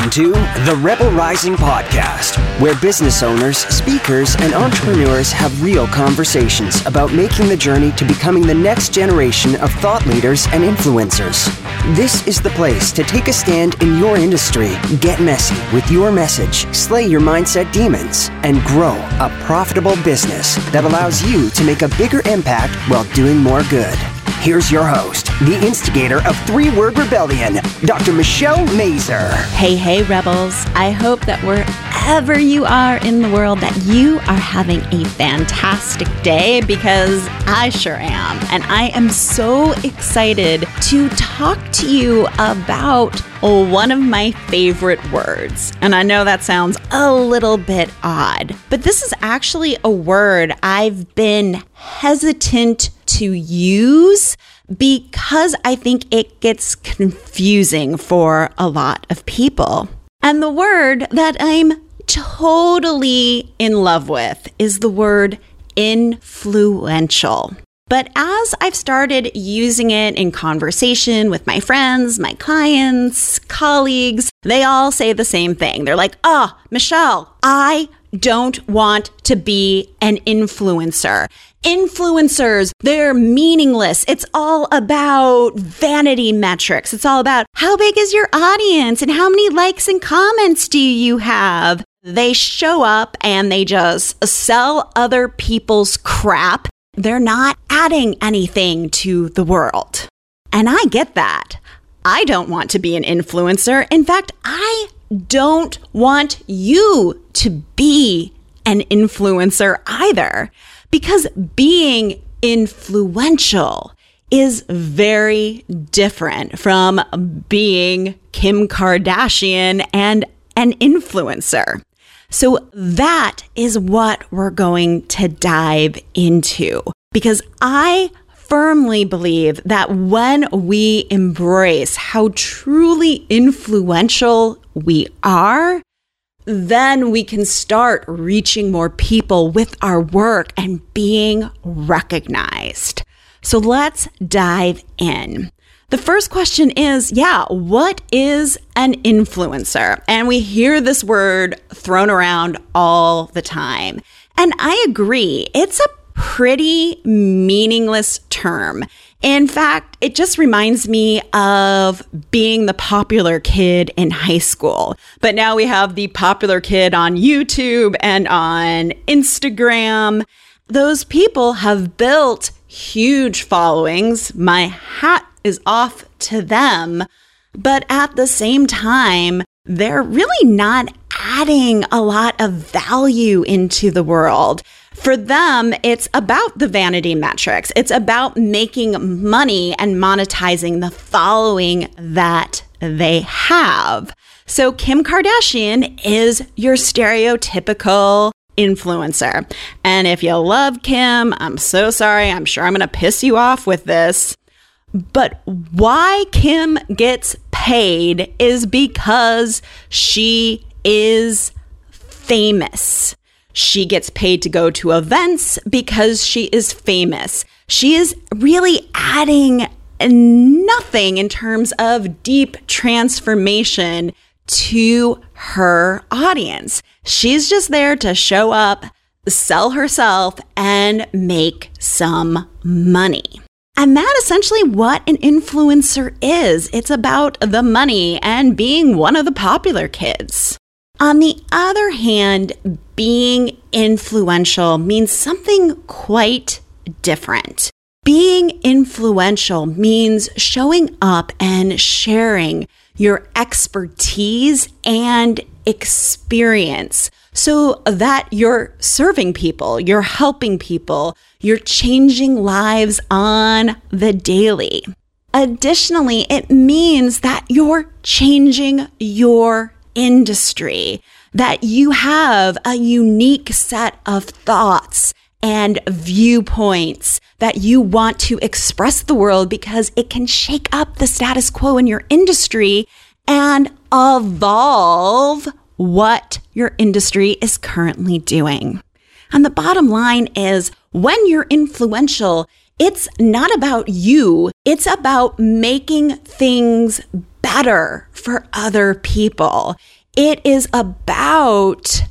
Welcome to the Rebel Rising Podcast, where business owners, speakers, and entrepreneurs have real conversations about making the journey to becoming the next generation of thought leaders and influencers. This is the place to take a stand in your industry, get messy with your message, slay your mindset demons, and grow a profitable business that allows you to make a bigger impact while doing more good. Here's your host, the instigator of Three Word Rebellion, Dr. Michelle Mazur. Hey, hey, rebels. I hope that wherever you are in the world that you are having a fantastic day because I sure am. And I am so excited to talk to you about one of my favorite words. And I know that sounds a little bit odd, but this is actually a word I've been hesitant to use because I think it gets confusing for a lot of people. And the word that I'm totally in love with is the word influential. But as I've started using it in conversation with my friends, my clients, colleagues, they all say the same thing. They're like, oh, Michelle, I don't want to be an influencer. Influencers, they're meaningless. It's all about vanity metrics. It's all about how big is your audience and how many likes and comments do you have? They show up and they just sell other people's crap they're not adding anything to the world. And I get that. I don't want to be an influencer. In fact, I don't want you to be an influencer either, because being influential is very different from being Kim Kardashian and an influencer. So that is what we're going to dive into because I firmly believe that when we embrace how truly influential we are, then we can start reaching more people with our work and being recognized. So let's dive in. The first question is yeah, what is an influencer? And we hear this word thrown around all the time. And I agree, it's a pretty meaningless term. In fact, it just reminds me of being the popular kid in high school. But now we have the popular kid on YouTube and on Instagram. Those people have built huge followings. My hat is off to them. But at the same time, they're really not adding a lot of value into the world. For them, it's about the vanity metrics. It's about making money and monetizing the following that they have. So, Kim Kardashian is your stereotypical influencer. And if you love Kim, I'm so sorry. I'm sure I'm going to piss you off with this. But why Kim gets paid is because she is famous. She gets paid to go to events because she is famous. She is really adding nothing in terms of deep transformation to her audience. She's just there to show up, sell herself, and make some money. And that essentially what an influencer is. It's about the money and being one of the popular kids. On the other hand, being influential means something quite different. Being influential means showing up and sharing your expertise and experience so that you're serving people, you're helping people, you're changing lives on the daily. Additionally, it means that you're changing your industry, that you have a unique set of thoughts and viewpoints that you want to express the world because it can shake up the status quo in your industry and evolve what your industry is currently doing. And the bottom line is when you're influential, it's not about you. It's about making things better for other people. It is about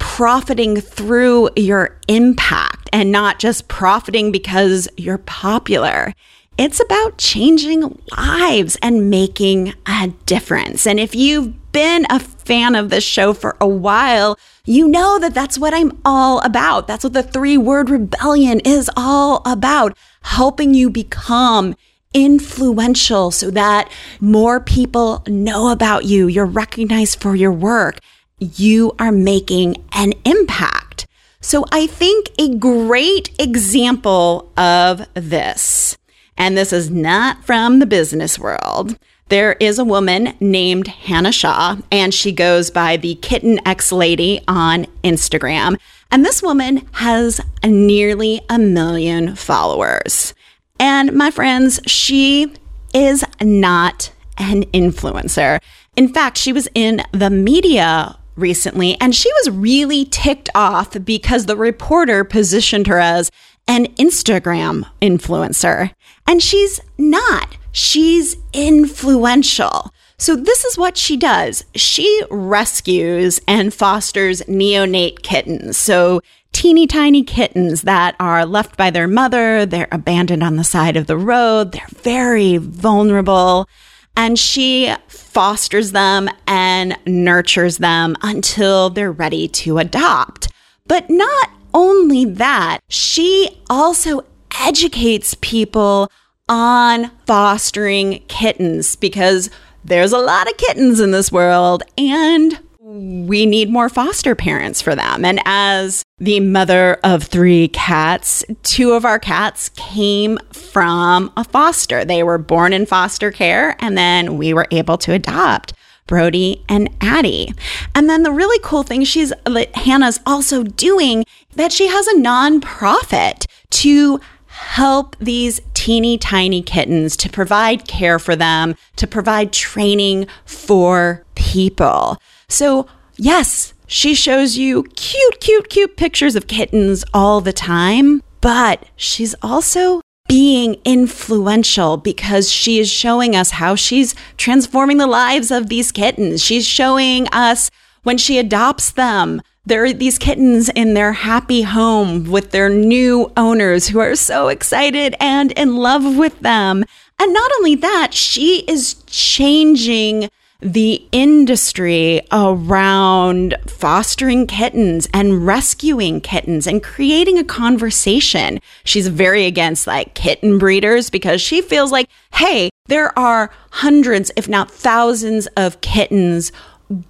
profiting through your impact and not just profiting because you're popular. It's about changing lives and making a difference. And if you've been a fan of this show for a while, you know that that's what I'm all about. That's what the three word rebellion is all about helping you become influential so that more people know about you. You're recognized for your work. You are making an impact. So I think a great example of this, and this is not from the business world. There is a woman named Hannah Shaw, and she goes by the Kitten X Lady on Instagram. And this woman has nearly a million followers. And my friends, she is not an influencer. In fact, she was in the media recently and she was really ticked off because the reporter positioned her as an Instagram influencer. And she's not. She's influential. So, this is what she does she rescues and fosters neonate kittens. So, teeny tiny kittens that are left by their mother, they're abandoned on the side of the road, they're very vulnerable. And she fosters them and nurtures them until they're ready to adopt. But not only that, she also educates people on fostering kittens because there's a lot of kittens in this world and we need more foster parents for them. And as the mother of three cats, two of our cats came from a foster. They were born in foster care, and then we were able to adopt. Brody and Addie. And then the really cool thing she's uh, Hannah's also doing that she has a nonprofit to help these teeny tiny kittens, to provide care for them, to provide training for people. So, yes, she shows you cute, cute, cute pictures of kittens all the time, but she's also being influential because she is showing us how she's transforming the lives of these kittens. She's showing us when she adopts them there are these kittens in their happy home with their new owners who are so excited and in love with them. And not only that, she is changing the industry around fostering kittens and rescuing kittens and creating a conversation. She's very against like kitten breeders because she feels like, hey, there are hundreds, if not thousands of kittens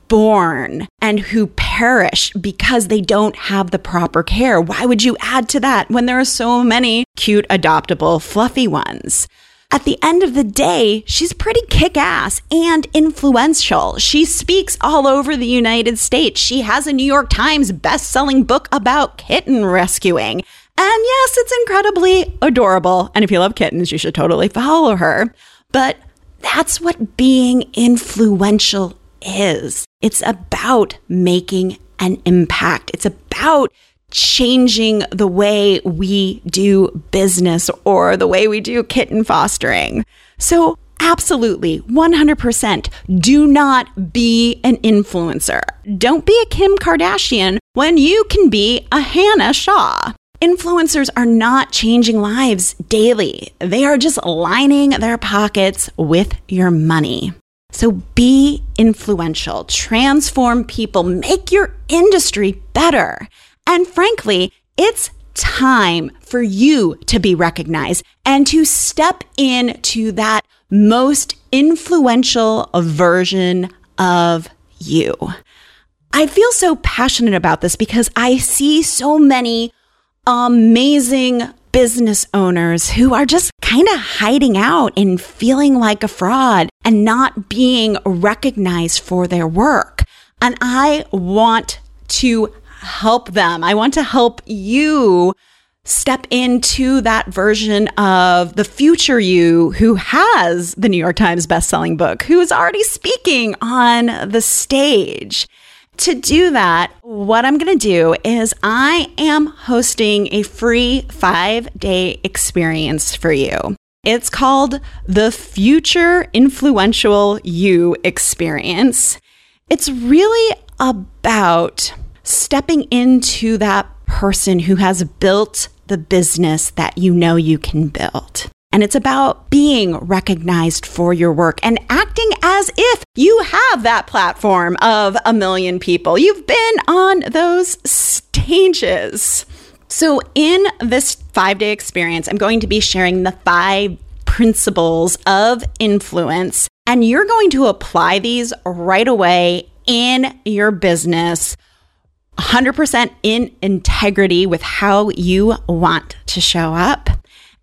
born and who perish because they don't have the proper care. Why would you add to that when there are so many cute, adoptable, fluffy ones? At the end of the day, she's pretty kick ass and influential. She speaks all over the United States. She has a New York Times best-selling book about kitten rescuing. And yes, it's incredibly adorable. And if you love kittens, you should totally follow her. But that's what being influential is. It's about making an impact. It's about changing the way we do business or the way we do kitten fostering. So, absolutely, 100%, do not be an influencer. Don't be a Kim Kardashian when you can be a Hannah Shaw. Influencers are not changing lives daily. They are just lining their pockets with your money. So be influential, transform people, make your industry better. And frankly, it's time for you to be recognized and to step into that most influential version of you. I feel so passionate about this because I see so many amazing business owners who are just kind of hiding out and feeling like a fraud and not being recognized for their work. And I want to help them. I want to help you step into that version of the future you who has the New York Times bestselling book, who is already speaking on the stage. To do that, what I'm going to do is I am hosting a free five day experience for you. It's called the Future Influential You Experience. It's really about stepping into that person who has built the business that you know you can build. And it's about being recognized for your work and acting as if you have that platform of a million people. You've been on those stages. So, in this five day experience, I'm going to be sharing the five principles of influence, and you're going to apply these right away in your business. 100% in integrity with how you want to show up.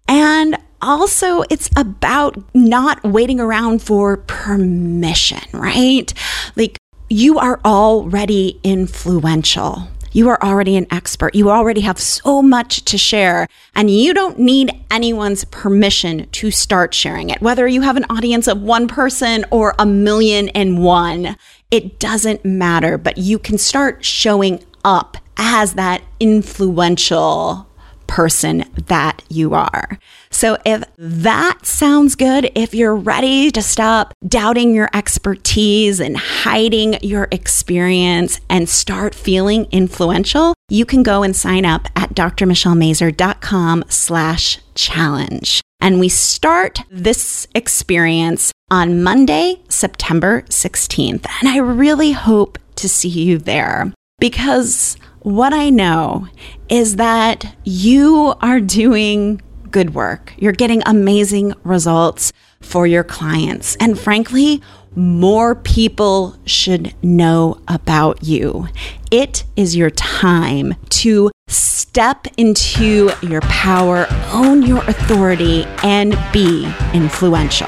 And also, it's about not waiting around for permission, right? Like, you are already influential. You are already an expert. You already have so much to share, and you don't need anyone's permission to start sharing it. Whether you have an audience of one person or a million and one, it doesn't matter, but you can start showing up as that influential person that you are. So, if that sounds good, if you're ready to stop doubting your expertise and hiding your experience and start feeling influential, you can go and sign up at drmichellemazur.com slash challenge. And we start this experience on Monday, September 16th. And I really hope to see you there because what I know is that you are doing good work. You're getting amazing results for your clients. And frankly, more people should know about you. It is your time to step into your power, own your authority, and be influential.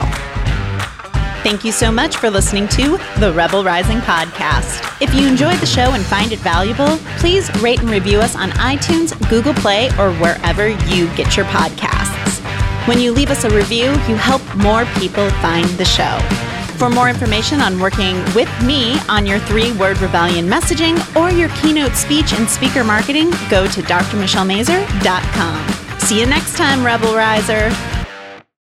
Thank you so much for listening to the Rebel Rising podcast. If you enjoyed the show and find it valuable, please rate and review us on iTunes, Google Play, or wherever you get your podcasts. When you leave us a review, you help more people find the show. For more information on working with me on your three word rebellion messaging or your keynote speech and speaker marketing, go to drmichellemazur.com. See you next time, Rebel Riser.